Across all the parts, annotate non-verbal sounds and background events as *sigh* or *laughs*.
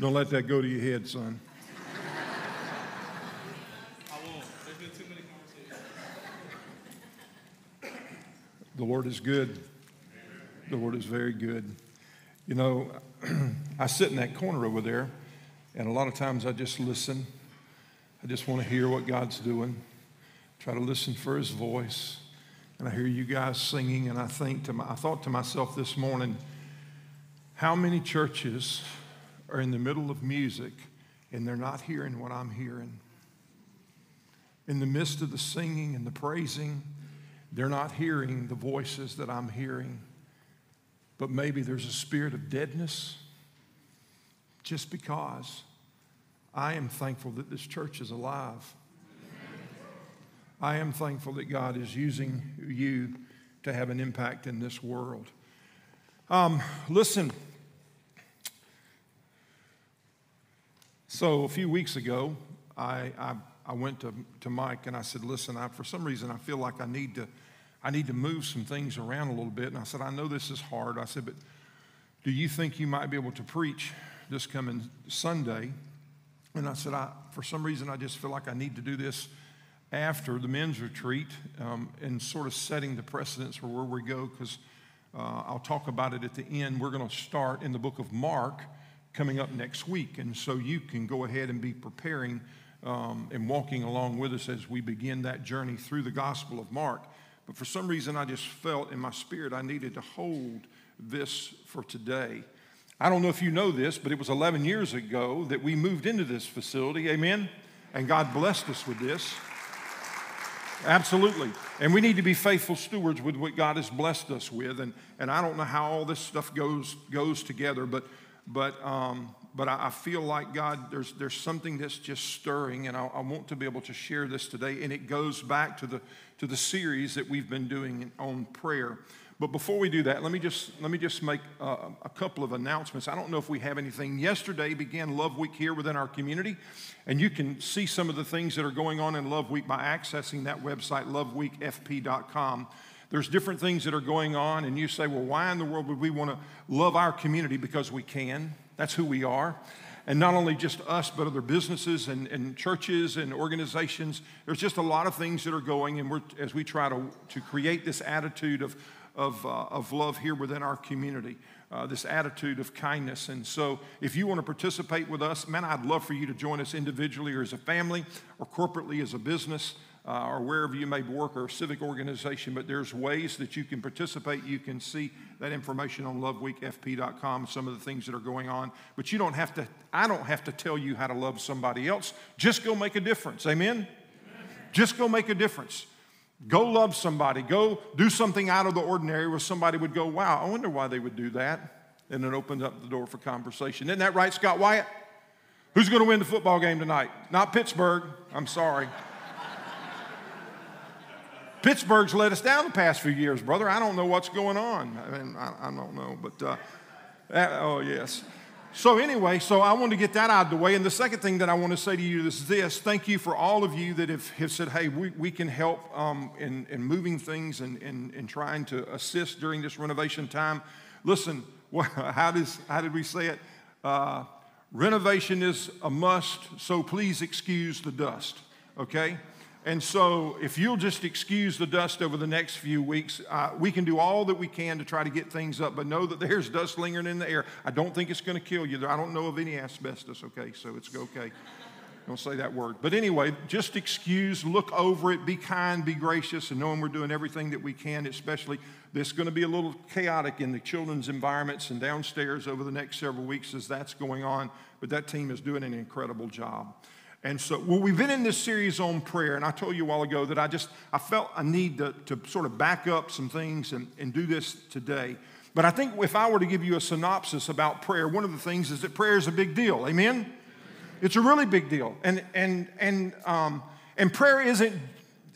Don't let that go to your head, son. I won't. There's been too many conversations. The Lord is good. The Lord is very good. You know, *clears throat* I sit in that corner over there, and a lot of times I just listen. I just want to hear what God's doing, try to listen for His voice. And I hear you guys singing, and I think to my, I thought to myself this morning, how many churches are in the middle of music and they're not hearing what I'm hearing? In the midst of the singing and the praising, they're not hearing the voices that I'm hearing. But maybe there's a spirit of deadness just because I am thankful that this church is alive. I am thankful that God is using you to have an impact in this world. Um, listen, so a few weeks ago, I, I, I went to, to Mike and I said, Listen, I, for some reason, I feel like I need, to, I need to move some things around a little bit. And I said, I know this is hard. I said, But do you think you might be able to preach this coming Sunday? And I said, I, For some reason, I just feel like I need to do this after the men's retreat um, and sort of setting the precedence for where we go because uh, I'll talk about it at the end. We're going to start in the book of Mark coming up next week. And so you can go ahead and be preparing um, and walking along with us as we begin that journey through the Gospel of Mark. But for some reason, I just felt in my spirit I needed to hold this for today. I don't know if you know this, but it was 11 years ago that we moved into this facility. Amen? And God blessed us with this. Absolutely. And we need to be faithful stewards with what God has blessed us with. And, and I don't know how all this stuff goes, goes together, but, but, um, but I, I feel like God, there's, there's something that's just stirring, and I, I want to be able to share this today. And it goes back to the, to the series that we've been doing on prayer. But before we do that, let me just, let me just make a, a couple of announcements. I don't know if we have anything. Yesterday began Love Week here within our community, and you can see some of the things that are going on in Love Week by accessing that website, loveweekfp.com. There's different things that are going on, and you say, well, why in the world would we want to love our community? Because we can. That's who we are. And not only just us, but other businesses and, and churches and organizations. There's just a lot of things that are going, and we're, as we try to, to create this attitude of, of, uh, of love here within our community, uh, this attitude of kindness. And so, if you want to participate with us, man, I'd love for you to join us individually or as a family or corporately as a business. Uh, or wherever you may work or a civic organization, but there's ways that you can participate. You can see that information on loveweekfp.com, some of the things that are going on. But you don't have to, I don't have to tell you how to love somebody else. Just go make a difference. Amen? Amen. Just go make a difference. Go love somebody. Go do something out of the ordinary where somebody would go, wow, I wonder why they would do that. And it opens up the door for conversation. Isn't that right, Scott Wyatt? Who's going to win the football game tonight? Not Pittsburgh. I'm sorry. Pittsburgh's let us down the past few years, brother. I don't know what's going on. I mean, I, I don't know, but uh, oh, yes. So, anyway, so I want to get that out of the way. And the second thing that I want to say to you is this thank you for all of you that have, have said, hey, we, we can help um, in, in moving things and, and, and trying to assist during this renovation time. Listen, *laughs* how, does, how did we say it? Uh, renovation is a must, so please excuse the dust, okay? And so, if you'll just excuse the dust over the next few weeks, uh, we can do all that we can to try to get things up, but know that there's dust lingering in the air. I don't think it's going to kill you. I don't know of any asbestos, okay? So it's okay. Don't say that word. But anyway, just excuse, look over it, be kind, be gracious, and knowing we're doing everything that we can, especially this going to be a little chaotic in the children's environments and downstairs over the next several weeks as that's going on. But that team is doing an incredible job. And so, well, we've been in this series on prayer, and I told you a while ago that I just I felt a need to, to sort of back up some things and, and do this today. But I think if I were to give you a synopsis about prayer, one of the things is that prayer is a big deal. Amen? It's a really big deal. And and and um, and prayer isn't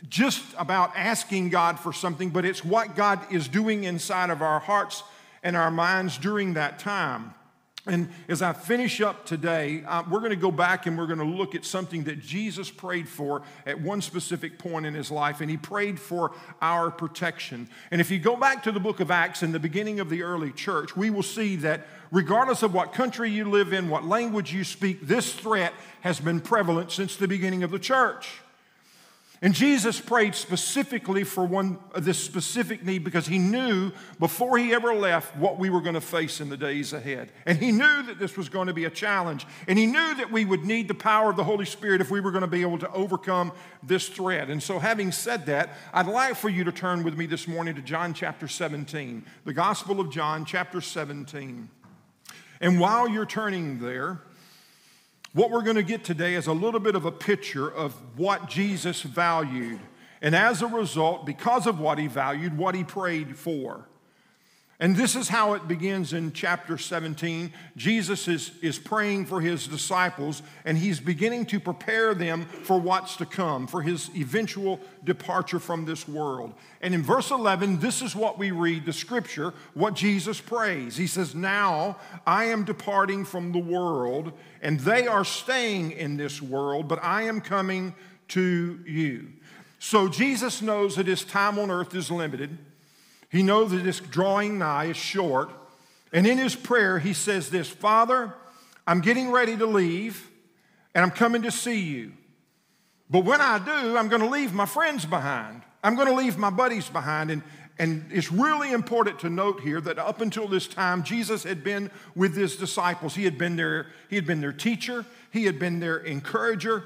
just about asking God for something, but it's what God is doing inside of our hearts and our minds during that time. And as I finish up today, uh, we're going to go back and we're going to look at something that Jesus prayed for at one specific point in his life, and he prayed for our protection. And if you go back to the book of Acts in the beginning of the early church, we will see that regardless of what country you live in, what language you speak, this threat has been prevalent since the beginning of the church. And Jesus prayed specifically for one uh, this specific need because he knew before he ever left what we were going to face in the days ahead. And he knew that this was going to be a challenge. And he knew that we would need the power of the Holy Spirit if we were going to be able to overcome this threat. And so having said that, I'd like for you to turn with me this morning to John chapter 17, the Gospel of John chapter 17. And while you're turning there, what we're going to get today is a little bit of a picture of what Jesus valued. And as a result, because of what he valued, what he prayed for. And this is how it begins in chapter 17. Jesus is, is praying for his disciples, and he's beginning to prepare them for what's to come, for his eventual departure from this world. And in verse 11, this is what we read the scripture, what Jesus prays. He says, Now I am departing from the world, and they are staying in this world, but I am coming to you. So Jesus knows that his time on earth is limited. He knows that this drawing nigh is short. And in his prayer, he says this Father, I'm getting ready to leave and I'm coming to see you. But when I do, I'm going to leave my friends behind. I'm going to leave my buddies behind. And, and it's really important to note here that up until this time, Jesus had been with his disciples. He had been their, he had been their teacher, he had been their encourager,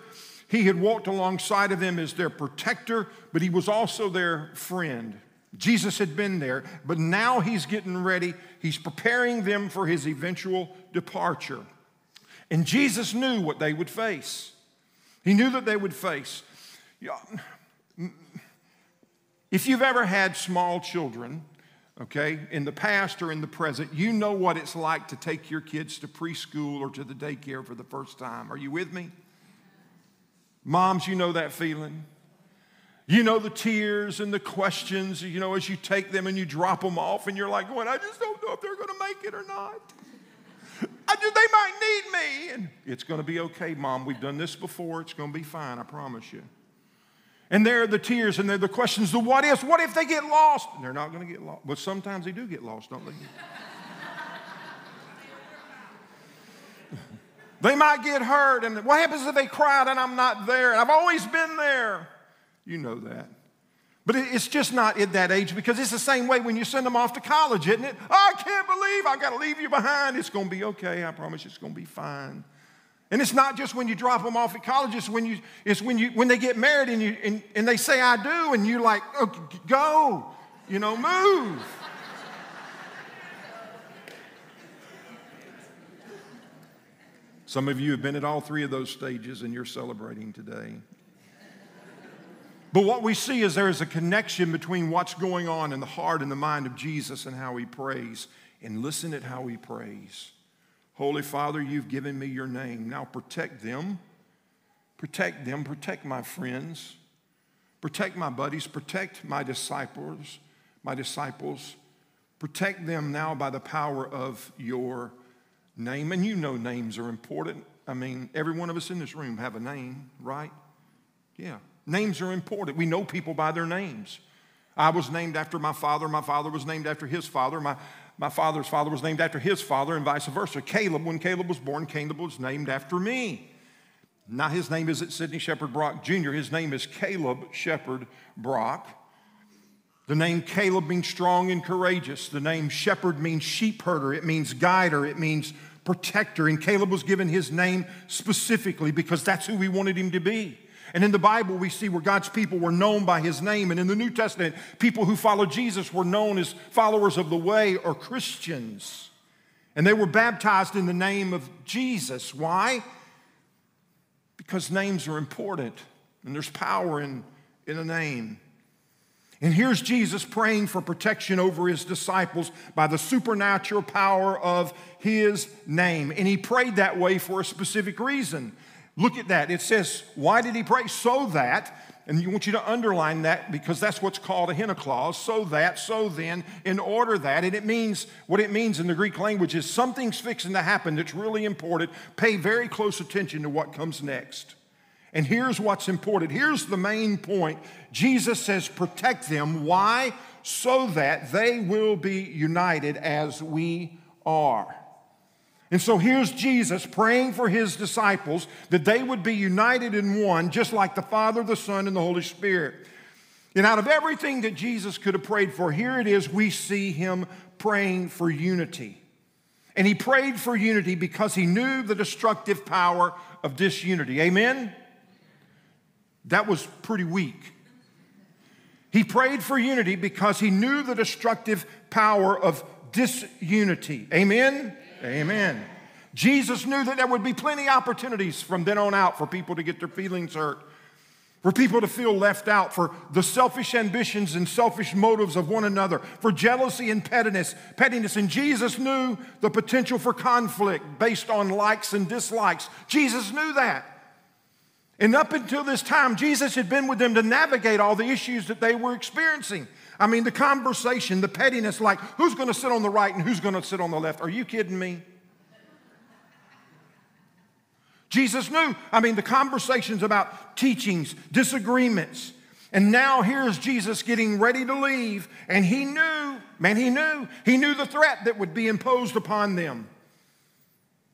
he had walked alongside of them as their protector, but he was also their friend. Jesus had been there, but now he's getting ready. He's preparing them for his eventual departure. And Jesus knew what they would face. He knew that they would face. If you've ever had small children, okay, in the past or in the present, you know what it's like to take your kids to preschool or to the daycare for the first time. Are you with me? Moms, you know that feeling. You know the tears and the questions, you know, as you take them and you drop them off, and you're like, going, I just don't know if they're going to make it or not. I just, they might need me. And it's going to be okay, Mom. We've done this before. It's going to be fine, I promise you. And there are the tears and there are the questions, the what ifs. What if they get lost? And they're not going to get lost. But sometimes they do get lost, don't they? they might get hurt. And what happens if they cried and I'm not there? And I've always been there. You know that. But it's just not at that age because it's the same way when you send them off to college, isn't it? I can't believe I've got to leave you behind. It's going to be okay. I promise it's going to be fine. And it's not just when you drop them off at college, it's when, you, it's when, you, when they get married and, you, and, and they say, I do, and you're like, oh, go, you know, move. Some of you have been at all three of those stages and you're celebrating today. But what we see is there is a connection between what's going on in the heart and the mind of Jesus and how he prays. And listen at how he prays. Holy Father, you've given me your name. Now protect them. Protect them. Protect my friends. Protect my buddies. Protect my disciples. My disciples. Protect them now by the power of your name. And you know names are important. I mean, every one of us in this room have a name, right? Yeah. Names are important. We know people by their names. I was named after my father. My father was named after his father. My, my father's father was named after his father, and vice versa. Caleb, when Caleb was born, Caleb was named after me. Now, his name isn't Sidney Shepard Brock Jr., his name is Caleb Shepard Brock. The name Caleb means strong and courageous. The name Shepherd means sheep herder, it means guider, it means protector. And Caleb was given his name specifically because that's who we wanted him to be. And in the Bible, we see where God's people were known by his name. And in the New Testament, people who followed Jesus were known as followers of the way or Christians. And they were baptized in the name of Jesus. Why? Because names are important and there's power in, in a name. And here's Jesus praying for protection over his disciples by the supernatural power of his name. And he prayed that way for a specific reason. Look at that. It says, Why did he pray? So that And you want you to underline that because that's what's called a hina clause. So that, so then, in order that. And it means, what it means in the Greek language is something's fixing to happen that's really important. Pay very close attention to what comes next. And here's what's important. Here's the main point. Jesus says, protect them. Why? So that they will be united as we are. And so here's Jesus praying for his disciples that they would be united in one, just like the Father, the Son, and the Holy Spirit. And out of everything that Jesus could have prayed for, here it is we see him praying for unity. And he prayed for unity because he knew the destructive power of disunity. Amen? That was pretty weak. He prayed for unity because he knew the destructive power of disunity. Amen? Amen. Jesus knew that there would be plenty of opportunities from then on out for people to get their feelings hurt, for people to feel left out, for the selfish ambitions and selfish motives of one another, for jealousy and pettiness, pettiness. And Jesus knew the potential for conflict based on likes and dislikes. Jesus knew that. And up until this time, Jesus had been with them to navigate all the issues that they were experiencing. I mean, the conversation, the pettiness, like who's going to sit on the right and who's going to sit on the left. Are you kidding me? Jesus knew. I mean, the conversations about teachings, disagreements. And now here's Jesus getting ready to leave, and he knew, man, he knew. He knew the threat that would be imposed upon them.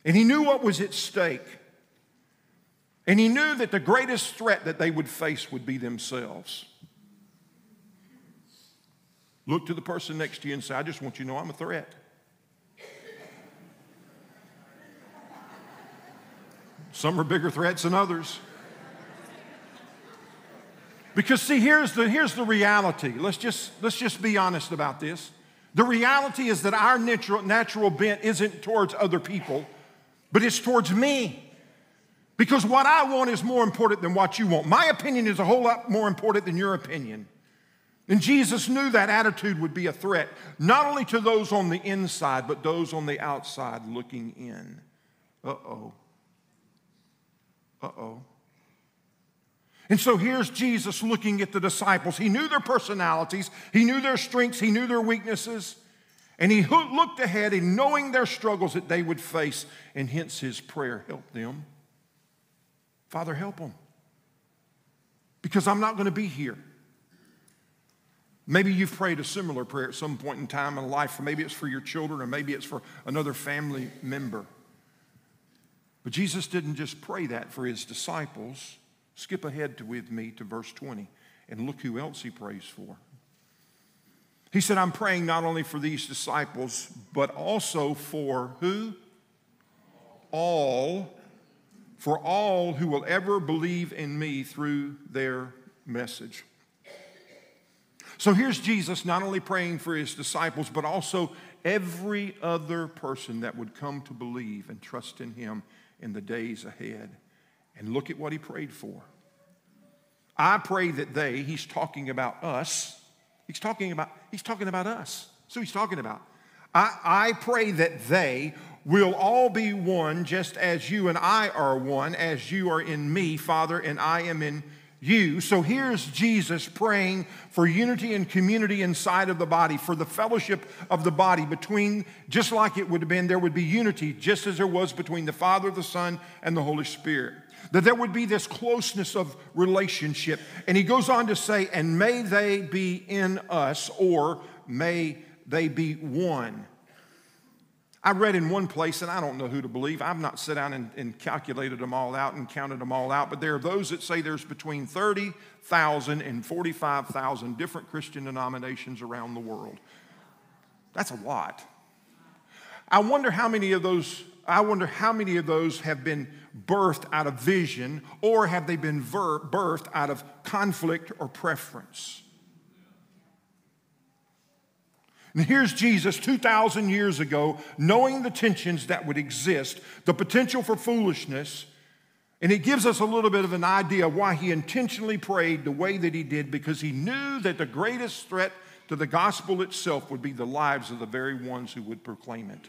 And he knew what was at stake. And he knew that the greatest threat that they would face would be themselves. Look to the person next to you and say, I just want you to know I'm a threat. Some are bigger threats than others. Because see, here's the, here's the reality. Let's just, let's just be honest about this. The reality is that our natural, natural bent isn't towards other people, but it's towards me. Because what I want is more important than what you want. My opinion is a whole lot more important than your opinion. And Jesus knew that attitude would be a threat, not only to those on the inside, but those on the outside looking in. Uh oh. Uh oh. And so here's Jesus looking at the disciples. He knew their personalities, he knew their strengths, he knew their weaknesses. And he looked ahead and knowing their struggles that they would face, and hence his prayer help them. Father, help them. Because I'm not going to be here. Maybe you've prayed a similar prayer at some point in time in life, or maybe it's for your children, or maybe it's for another family member. But Jesus didn't just pray that for his disciples. Skip ahead to, with me to verse 20 and look who else he prays for. He said, I'm praying not only for these disciples, but also for who? All, for all who will ever believe in me through their message. So here's Jesus not only praying for his disciples, but also every other person that would come to believe and trust in him in the days ahead. And look at what he prayed for. I pray that they, he's talking about us. He's talking about, he's talking about us. So he's talking about. I, I pray that they will all be one, just as you and I are one, as you are in me, Father, and I am in you. So here's Jesus praying for unity and community inside of the body, for the fellowship of the body between, just like it would have been, there would be unity, just as there was between the Father, the Son, and the Holy Spirit. That there would be this closeness of relationship. And he goes on to say, and may they be in us, or may they be one. I read in one place, and I don't know who to believe. I've not sat down and, and, calculated them all out and counted them all out, but there are those that say there's between 30,000 and 45,000 different Christian denominations around the world. That's a lot. I wonder how many of those, I wonder how many of those have been birthed out of vision or have they been birthed out of conflict or preference? And here's Jesus 2,000 years ago, knowing the tensions that would exist, the potential for foolishness, and it gives us a little bit of an idea why he intentionally prayed the way that he did, because he knew that the greatest threat to the gospel itself would be the lives of the very ones who would proclaim it.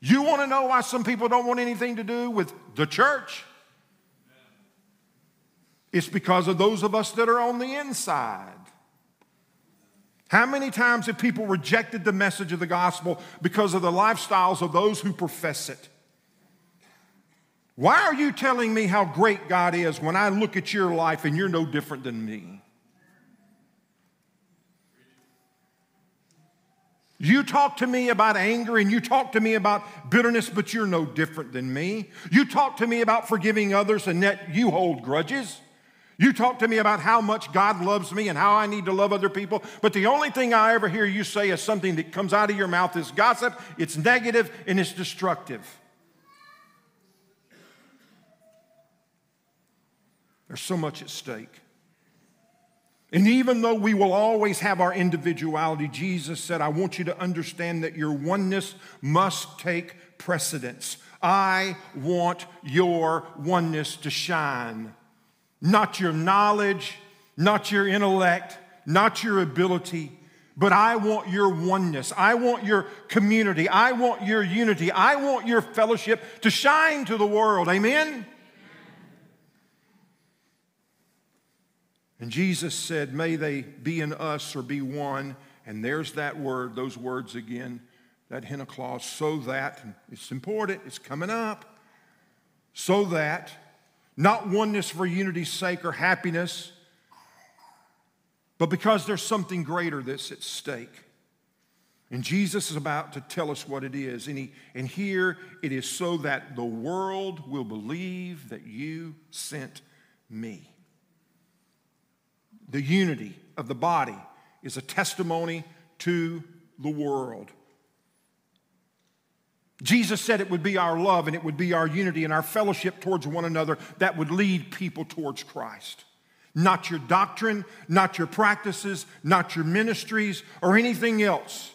You want to know why some people don't want anything to do with the church? It's because of those of us that are on the inside. How many times have people rejected the message of the gospel because of the lifestyles of those who profess it? Why are you telling me how great God is when I look at your life and you're no different than me? You talk to me about anger and you talk to me about bitterness, but you're no different than me. You talk to me about forgiving others, and yet you hold grudges. You talk to me about how much God loves me and how I need to love other people, but the only thing I ever hear you say is something that comes out of your mouth is gossip, it's negative, and it's destructive. There's so much at stake. And even though we will always have our individuality, Jesus said, I want you to understand that your oneness must take precedence. I want your oneness to shine not your knowledge, not your intellect, not your ability, but I want your oneness. I want your community. I want your unity. I want your fellowship to shine to the world. Amen? And Jesus said, May they be in us or be one. And there's that word, those words again, that hina clause, so that, it's important, it's coming up, so that not oneness for unity's sake or happiness, but because there's something greater that's at stake. And Jesus is about to tell us what it is. And, he, and here it is so that the world will believe that you sent me. The unity of the body is a testimony to the world. Jesus said it would be our love and it would be our unity and our fellowship towards one another that would lead people towards Christ. Not your doctrine, not your practices, not your ministries, or anything else.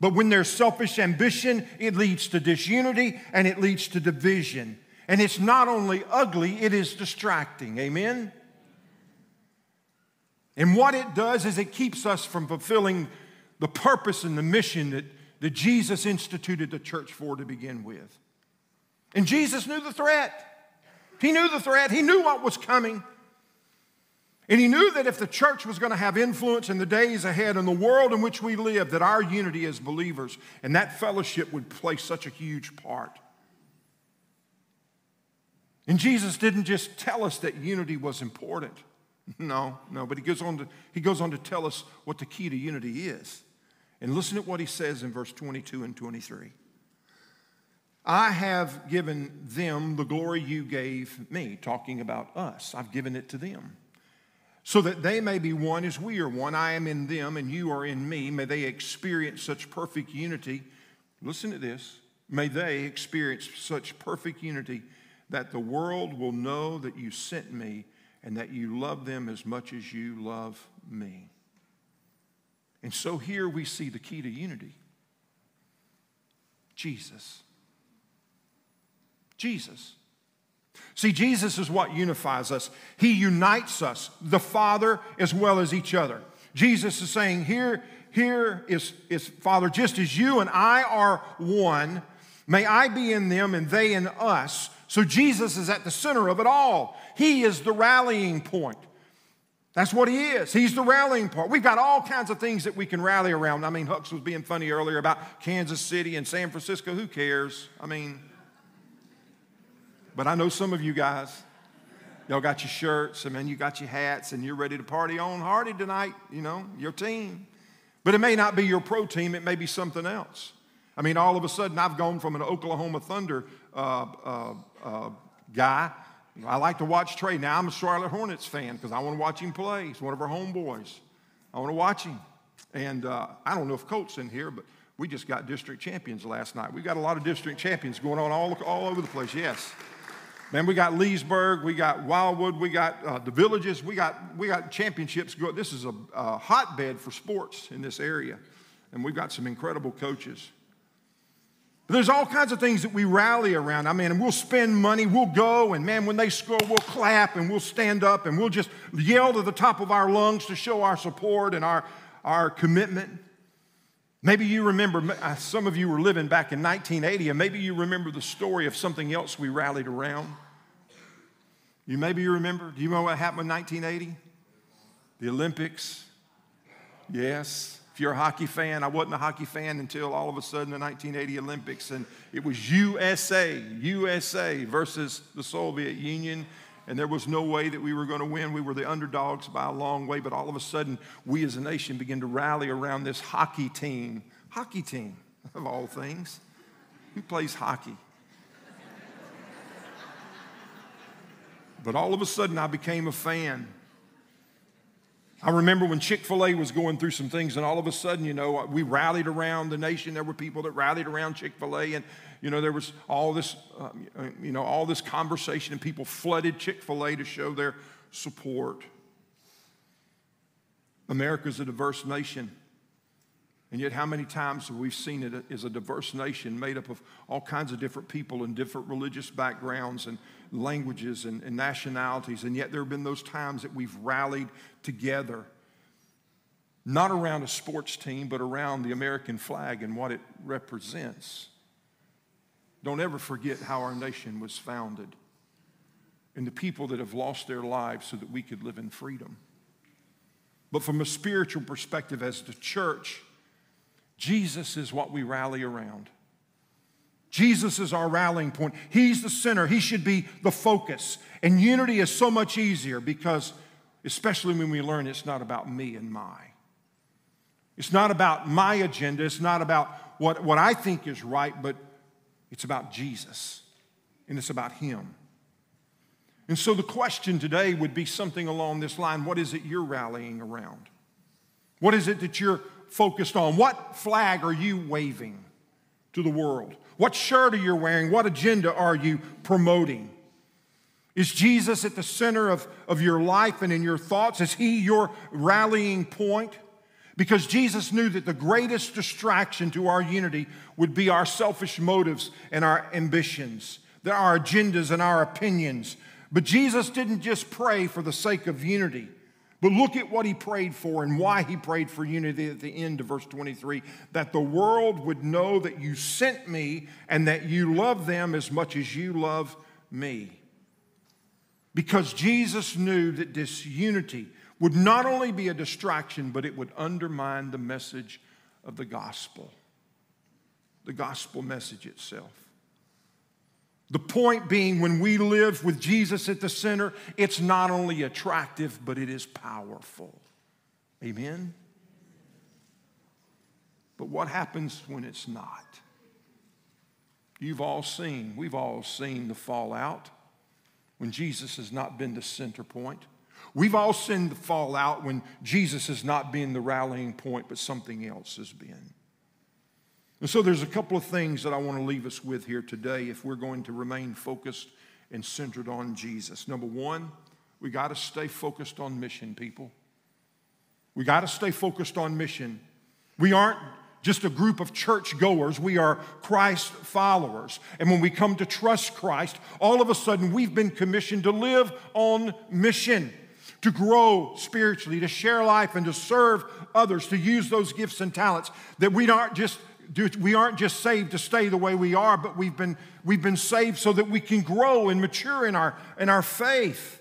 But when there's selfish ambition, it leads to disunity and it leads to division. And it's not only ugly, it is distracting. Amen? And what it does is it keeps us from fulfilling the purpose and the mission that that Jesus instituted the church for to begin with. And Jesus knew the threat. He knew the threat, he knew what was coming. And he knew that if the church was going to have influence in the days ahead in the world in which we live, that our unity as believers and that fellowship would play such a huge part. And Jesus didn't just tell us that unity was important. *laughs* No, no, but he goes on to, he goes on to tell us what the key to unity is. And listen to what he says in verse 22 and 23. I have given them the glory you gave me, talking about us. I've given it to them. So that they may be one as we are one. I am in them and you are in me. May they experience such perfect unity. Listen to this. May they experience such perfect unity that the world will know that you sent me and that you love them as much as you love me. And so here we see the key to unity Jesus. Jesus. See, Jesus is what unifies us. He unites us, the Father as well as each other. Jesus is saying, Here, here is, is Father, just as you and I are one, may I be in them and they in us. So Jesus is at the center of it all. He is the rallying point. That's what he is. He's the rallying part. We've got all kinds of things that we can rally around. I mean, Hux was being funny earlier about Kansas City and San Francisco. Who cares? I mean, but I know some of you guys, y'all got your shirts, I mean, you got your hats, and you're ready to party on Hardy tonight, you know, your team. But it may not be your pro team, it may be something else. I mean, all of a sudden, I've gone from an Oklahoma Thunder uh, uh, uh, guy I like to watch Trey. Now I'm a Charlotte Hornets fan because I want to watch him play. He's one of our homeboys. I want to watch him. And uh, I don't know if Colt's in here, but we just got district champions last night. We got a lot of district champions going on all, all over the place, yes. Man, we got Leesburg, we got Wildwood, we got uh, the villages, we got, we got championships. This is a, a hotbed for sports in this area. And we've got some incredible coaches. There's all kinds of things that we rally around. I mean, we'll spend money, we'll go, and man, when they score, we'll clap and we'll stand up and we'll just yell to the top of our lungs to show our support and our, our commitment. Maybe you remember, uh, some of you were living back in 1980, and maybe you remember the story of something else we rallied around. You maybe you remember. Do you know what happened in 1980? The Olympics. Yes. If you're a hockey fan, I wasn't a hockey fan until all of a sudden the 1980 Olympics, and it was USA, USA versus the Soviet Union. And there was no way that we were going to win. We were the underdogs by a long way, but all of a sudden, we as a nation began to rally around this hockey team. Hockey team, of all things. Who plays hockey? but all of a sudden, I became a fan. I remember when Chick fil A was going through some things, and all of a sudden, you know, we rallied around the nation. There were people that rallied around Chick fil A, and, you know, there was all this, uh, you know, all this conversation, and people flooded Chick fil A to show their support. America's a diverse nation. And yet, how many times have we seen it as a diverse nation made up of all kinds of different people and different religious backgrounds and languages and, and, nationalities? And yet, there have been those times that we've rallied together, not around a sports team, but around the American flag and what it represents. Don't ever forget how our nation was founded and the people that have lost their lives so that we could live in freedom. But from a spiritual perspective, as the church, Jesus is what we rally around. Jesus is our rallying point. He's the center. He should be the focus. And unity is so much easier because, especially when we learn it's not about me and my. It's not about my agenda. It's not about what, what I think is right, but it's about Jesus. And it's about Him. And so the question today would be something along this line What is it you're rallying around? What is it that you're focused on? What flag are you waving to the world? What shirt are you wearing? What agenda are you promoting? Is Jesus at the center of, of your life and in your thoughts? Is he your rallying point? Because Jesus knew that the greatest distraction to our unity would be our selfish motives and our ambitions, our agendas and our opinions. But Jesus didn't just pray for the sake of unity. But look at what he prayed for and why he prayed for unity at the end of verse 23 that the world would know that you sent me and that you love them as much as you love me. Because Jesus knew that disunity would not only be a distraction, but it would undermine the message of the gospel, the gospel message itself. The point being, when we live with Jesus at the center, it's not only attractive, but it is powerful. Amen? But what happens when it's not? You've all seen, we've all seen the fallout when Jesus has not been the center point. We've all seen the fallout when Jesus has not been the rallying point, but something else has been. And so there's a couple of things that I want to leave us with here today if we're going to remain focused and centered on Jesus. Number one, we got to stay focused on mission, people. We got to stay focused on mission. We aren't just a group of church goers, we are Christ followers. And when we come to trust Christ, all of a sudden we've been commissioned to live on mission to grow spiritually, to share life, and to serve others, to use those gifts and talents that we aren't just we aren't just saved to stay the way we are, but we've been, we've been saved so that we can grow and mature in our, in our faith.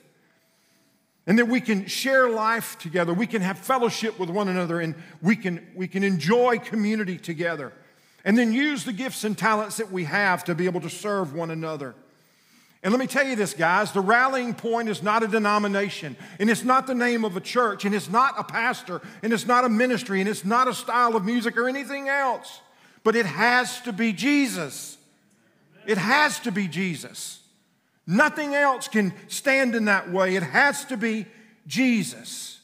And that we can share life together. We can have fellowship with one another and we can, we can enjoy community together. And then use the gifts and talents that we have to be able to serve one another. And let me tell you this, guys the rallying point is not a denomination, and it's not the name of a church, and it's not a pastor, and it's not a ministry, and it's not a style of music or anything else but it has to be Jesus. It has to be Jesus. Nothing else can stand in that way. It has to be Jesus.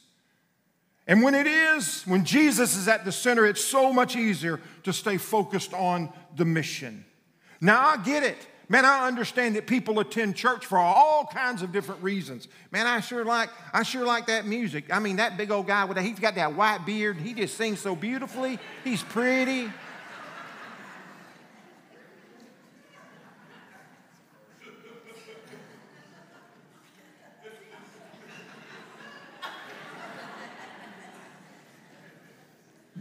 And when it is, when Jesus is at the center, it's so much easier to stay focused on the mission. Now, I get it. Man, I understand that people attend church for all kinds of different reasons. Man, I sure like I sure like that music. I mean, that big old guy with that, he's got that white beard. He just sings so beautifully. He's pretty.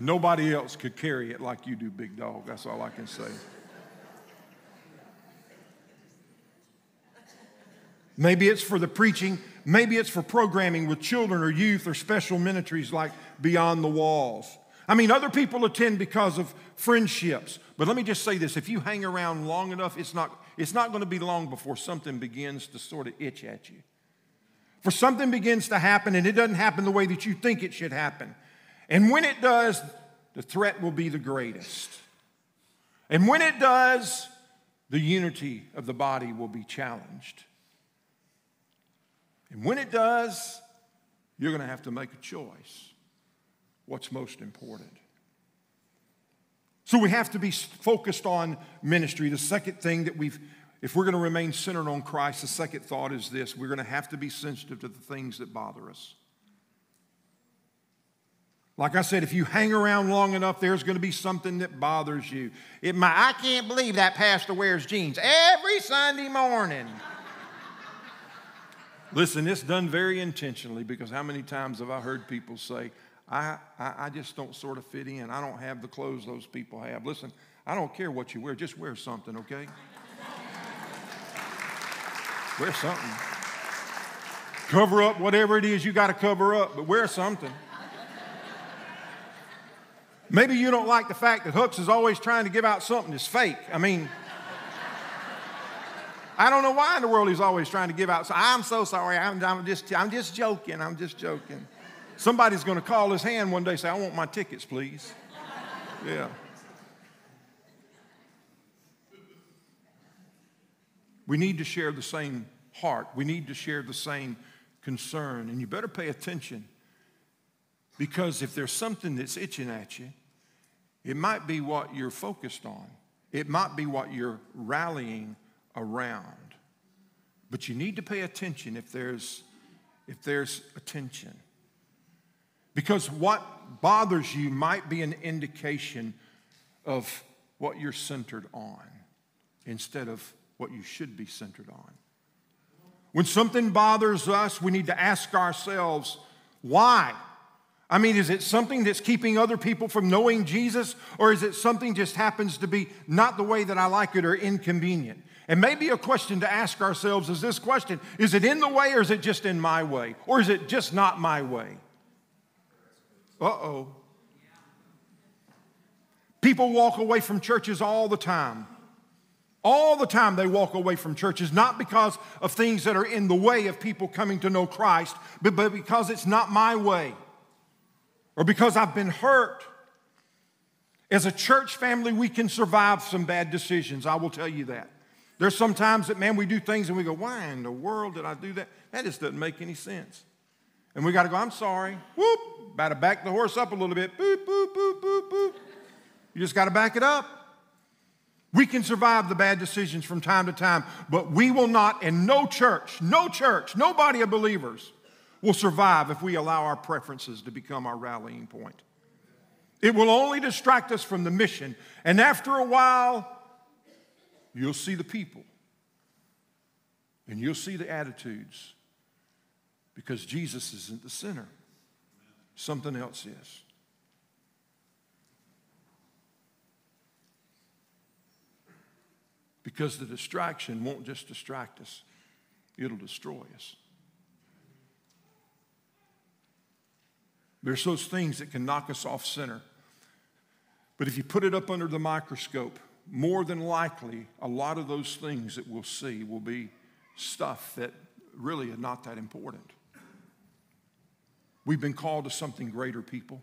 Nobody else could carry it like you do, big dog. That's all I can say. Maybe it's for the preaching. Maybe it's for programming with children or youth or special ministries like Beyond the Walls. I mean, other people attend because of friendships. But let me just say this if you hang around long enough, it's not, it's not going to be long before something begins to sort of itch at you. For something begins to happen and it doesn't happen the way that you think it should happen. And when it does, the threat will be the greatest. And when it does, the unity of the body will be challenged. And when it does, you're going to have to make a choice. What's most important? So we have to be focused on ministry. The second thing that we've, if we're going to remain centered on Christ, the second thought is this we're going to have to be sensitive to the things that bother us. Like I said, if you hang around long enough, there's going to be something that bothers you. It might, I can't believe that pastor wears jeans every Sunday morning. Listen, it's done very intentionally because how many times have I heard people say, I, I, I, just don't sort of fit in. I don't have the clothes those people have. Listen, I don't care what you wear, just wear something, okay? wear something. Cover up whatever it is you got to cover up, but wear something. Maybe you don't like the fact that Hooks is always trying to give out something that's fake. I mean, I don't know why in the world he's always trying to give out. So I'm so sorry. I'm, I'm, just, I'm just joking. I'm just joking. Somebody's going to call his hand one day and say, I want my tickets, please. Yeah. We need to share the same heart. We need to share the same concern. And you better pay attention because if there's something that's itching at you, it might be what you're focused on, it might be what you're rallying around. But you need to pay attention if there's, if there's attention. Because what bothers you might be an indication of what you're centered on instead of what you should be centered on. When something bothers us, we need to ask ourselves, why? I mean, is it something that's keeping other people from knowing Jesus, or is it something just happens to be not the way that I like it or inconvenient? And maybe a question to ask ourselves is this question Is it in the way, or is it just in my way? Or is it just not my way? Uh oh. People walk away from churches all the time. All the time they walk away from churches, not because of things that are in the way of people coming to know Christ, but, because it's not my way or because I've been hurt. As a church family, we can survive some bad decisions. I will tell you that. There's some times that, man, we do things and we go, why in the world did I do that? That just doesn't make any sense. And we got to go, I'm sorry. Whoop. About to back the horse up a little bit. Boop, boop, boop, boop, boop. You just got to back it up. We can survive the bad decisions from time to time, but we will not, and no church, no church, no body of believers will survive if we allow our preferences to become our rallying point. It will only distract us from the mission, and after a while, you'll see the people and you'll see the attitudes because Jesus isn't the center, something else is. Because the distraction won't just distract us, it'll destroy us. There's those things that can knock us off center. But if you put it up under the microscope, more than likely, a lot of those things that we'll see will be stuff that really are not that important. We've been called to something greater, people.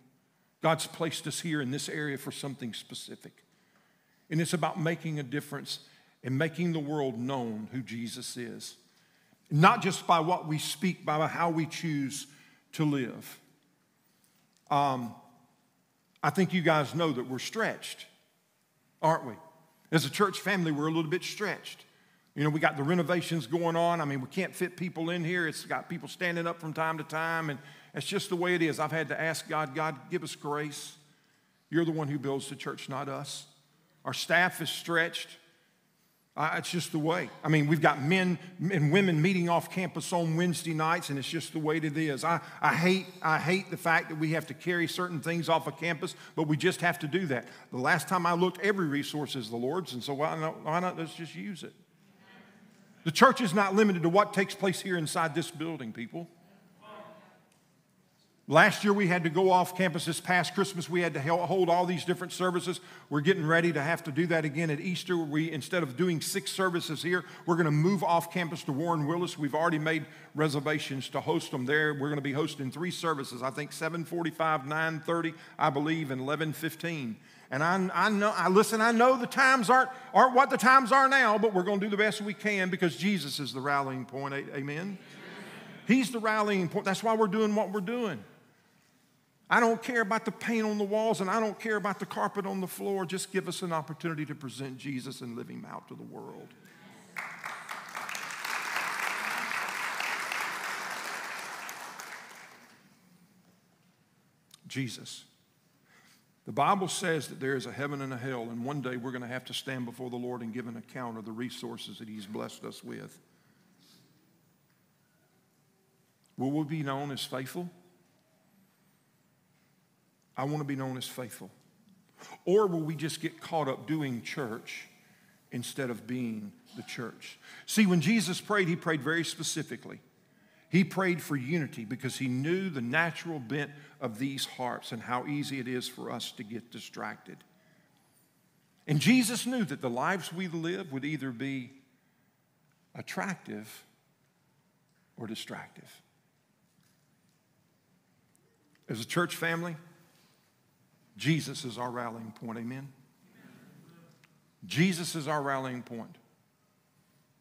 God's placed us here in this area for something specific. And it's about making a difference and making the world known who Jesus is. Not just by what we speak, by how we choose to live. Um, I think you guys know that we're stretched, aren't we? As a church family, we're a little bit stretched. You know, we got the renovations going on. I mean, we can't fit people in here. It's got people standing up from time to time, and that's just the way it is. I've had to ask God, God, give us grace. You're the one who builds the church, not us. Our staff is stretched. Uh, it's just the way. I mean, we've got men and women meeting off campus on Wednesday nights, and it's just the way it is. I, I, hate, I hate the fact that we have to carry certain things off of campus, but we just have to do that. The last time I looked, every resource is the Lord's, and so why not, why not let's just use it? The church is not limited to what takes place here inside this building, people. Last year we had to go off campus this past Christmas. We had to hold all these different services. We're getting ready to have to do that again at Easter. We instead of doing six services here, we're going to move off campus to Warren Willis. We've already made reservations to host them there. We're going to be hosting three services. I think 7:45, 9:30, I believe, and 11:15. And I, I know, I listen. I know the times aren't aren't what the times are now, but we're going to do the best we can because Jesus is the rallying point. Amen. He's the rallying point. That's why we're doing what we're doing. I don't care about the paint on the walls and I don't care about the carpet on the floor. Just give us an opportunity to present Jesus and live him out to the world. Jesus. The Bible says that there is a heaven and a hell, and one day we're going to have to stand before the Lord and give an account of the resources that He's blessed us with. Will we be known as faithful? I want to be known as faithful? Or will we just get caught up doing church instead of being the church? See, when Jesus prayed, he prayed very specifically. He prayed for unity because he knew the natural bent of these hearts and how easy it is for us to get distracted. And Jesus knew that the lives we live would either be attractive or distractive. As a church family, Jesus is our rallying point. Amen? Jesus is our rallying point.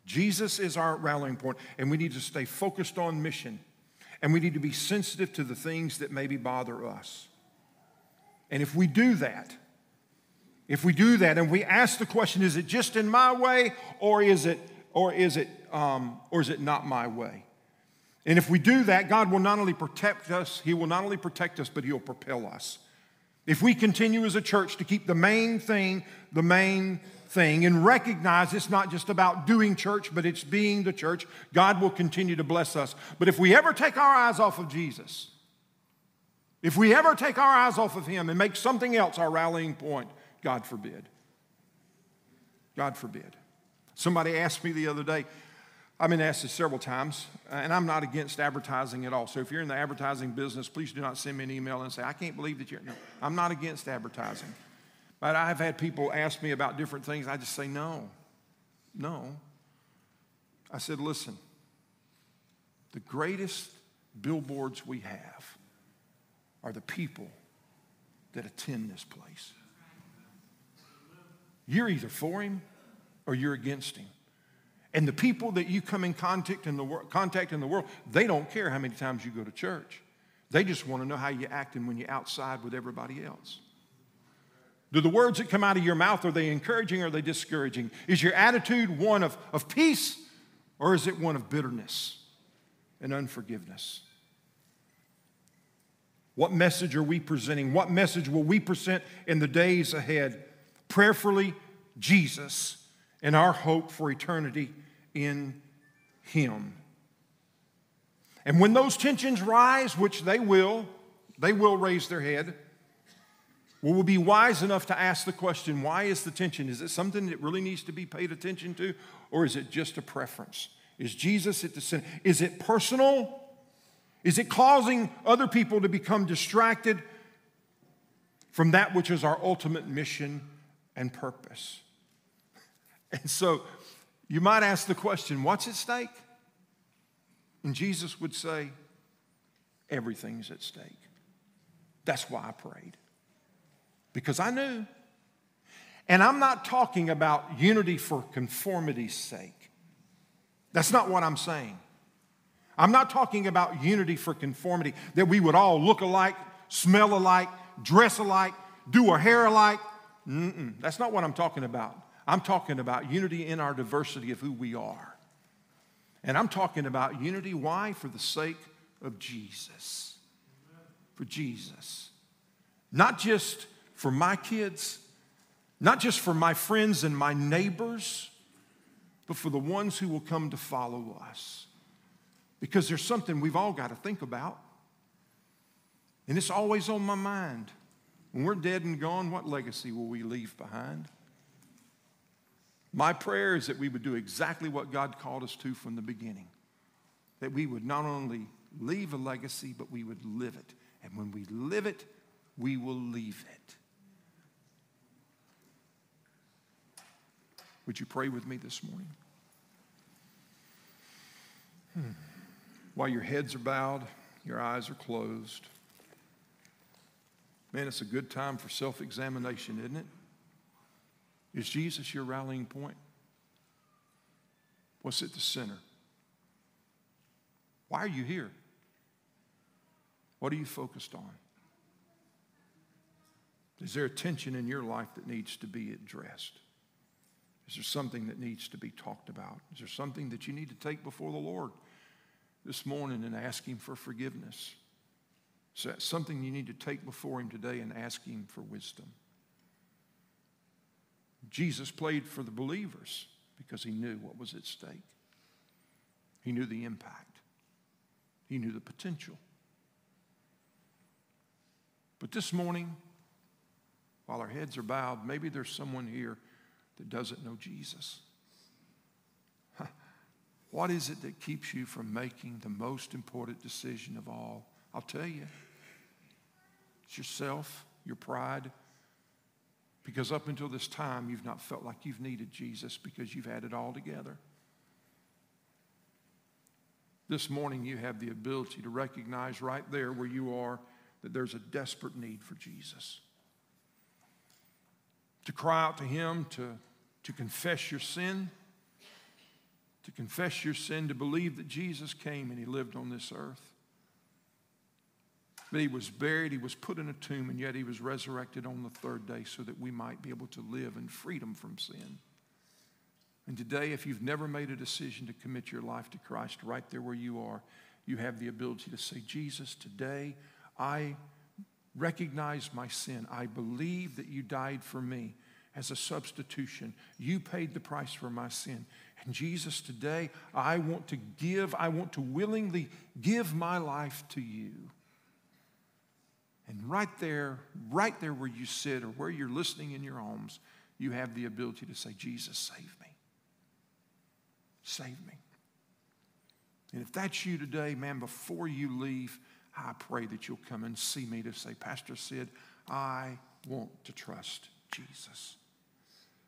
Jesus is our rallying point, and we need to stay focused on mission, and we need to be sensitive to the things that maybe bother us. And if we do that, if we do that, and we ask the question, is it just in my way, or is it, or is it, um, or is it not my way? And if we do that, God will not only protect us, He will not only protect us, but He'll propel us. If we continue as a church to keep the main thing the main thing and recognize it's not just about doing church, but it's being the church, God will continue to bless us. But if we ever take our eyes off of Jesus, if we ever take our eyes off of Him and make something else our rallying point, God forbid. God forbid. Somebody asked me the other day, I've been asked this several times, uh, and I'm not against advertising at all. So if you're in the advertising business, please do not send me an email and say, I can't believe that you're. No, I'm not against advertising. But I've had people ask me about different things. I just say, no, no. I said, listen, the greatest billboards we have are the people that attend this place. You're either for him or you're against him. And the people that you come in contact in the, wor- contact in the world, they don't care how many times you go to church. They just want to know how you're acting when you're outside with everybody else. Do the words that come out of your mouth, are they encouraging or are they discouraging? Is your attitude one of, of peace or is it one of bitterness and unforgiveness? What message are we presenting? What message will we present in the days ahead? Prayerfully, Jesus and our hope for eternity in Him. And when those tensions rise, which they will, they will raise their head. we Will be wise enough to ask the question why is the tension? Is it something that really needs to be paid attention to, or is it just a preference? Is Jesus at the center? Is it personal? Is it causing other people to become distracted from that which is our ultimate mission and purpose? And so you might ask the question, what's at stake? And Jesus would say, everything's at stake. That's why I prayed. Because I knew. And I'm not talking about unity for conformity's sake. That's not what I'm saying. I'm not talking about unity for conformity, that we would all look alike, smell alike, dress alike, do our hair alike. Mm-mm. That's not what I'm talking about. I'm talking about unity in our diversity of who we are. And I'm talking about unity. Why? For the sake of Jesus. For Jesus. Not just for my kids, not just for my friends and my neighbors, but for the ones who will come to follow us. Because there's something we've all got to think about. And it's always on my mind. When we're dead and gone, what legacy will we leave behind? My prayer is that we would do exactly what God called us to from the beginning. That we would not only leave a legacy, but we would live it. And when we live it, we will leave it. Would you pray with me this morning? Hmm. While your heads are bowed, your eyes are closed. Man, it's a good time for self examination, isn't it? Is Jesus your rallying point? What's at the center? Why are you here? What are you focused on? Is there a tension in your life that needs to be addressed? Is there something that needs to be talked about? Is there something that you need to take before the Lord this morning and ask Him for forgiveness? Is that something you need to take before Him today and ask Him for wisdom? Jesus played for the believers because He knew what was at stake, He knew the impact, He knew the potential. But this morning, while our heads are bowed, maybe there's someone here that doesn't know Jesus. What is it that keeps you from making the most important decision of all? I'll tell you. It's yourself, your pride. Because up until this time, you've not felt like you've needed Jesus because you've had it all together. This morning, you have the ability to recognize right there where you are that there's a desperate need for Jesus. To cry out to Him, to, to confess your sin, to confess your sin, to believe that Jesus came and He lived on this earth. But He was buried, He was put in a tomb, and yet He was resurrected on the third day so that we might be able to live in freedom from sin. And today, if you've never made a decision to commit your life to Christ right there where you are, you have the ability to say, Jesus, today I recognize my sin. I believe that you died for me as a substitution. You paid the price for my sin. And Jesus, today I want to give, I want to willingly give my life to you. And right there, right there where you sit or where you're listening in your homes, you have the ability to say, Jesus, save me. Save me. And if that's you today, man, before you leave, I pray that you'll come and see me to say, Pastor Sid, I want to trust Jesus.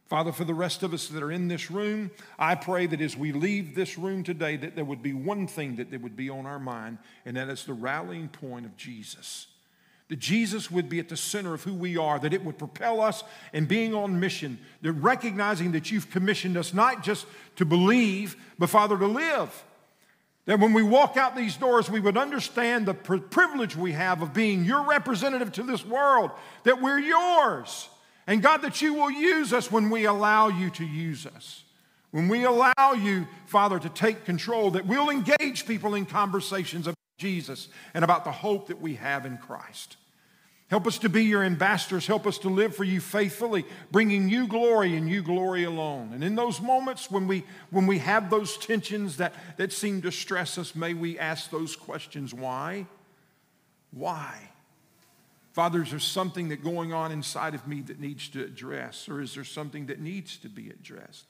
Father, for the rest of us that are in this room, I pray that as we leave this room today, that there would be one thing that, would be on our mind, and that is the rallying point of Jesus. That Jesus would be at the center of who we are, that it would propel us in being on mission, that recognizing that you've commissioned us not just to believe, but Father, to live. That when we walk out these doors, we would understand the privilege we have of being your representative to this world, that we're yours. And God, that you will use us when we allow you to use us. When we allow you, Father, to take control, that we'll engage people in conversations Jesus and about the hope that we have in Christ. Help us to be your ambassadors. Help us to live for you faithfully, bringing you glory and you glory alone. And in those moments when we, when we have those tensions that, that seem to stress us, may we ask those questions why? Why? Father, is there something that going on inside of me that needs to address, or is there something that needs to be addressed?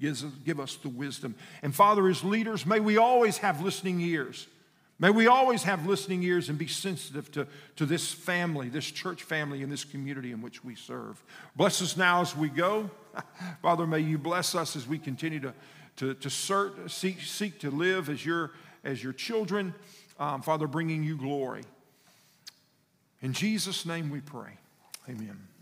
Give us, give us the wisdom. And Father, as leaders, may we always have listening ears. May we always have listening ears and be sensitive to, to this family, this church family, and this community in which we serve. Bless us now as we go. *laughs* Father, may you bless us as we continue to, to, to search, seek, seek to live as your, as your children. Um, Father, bringing you glory. In Jesus' name we pray. Amen.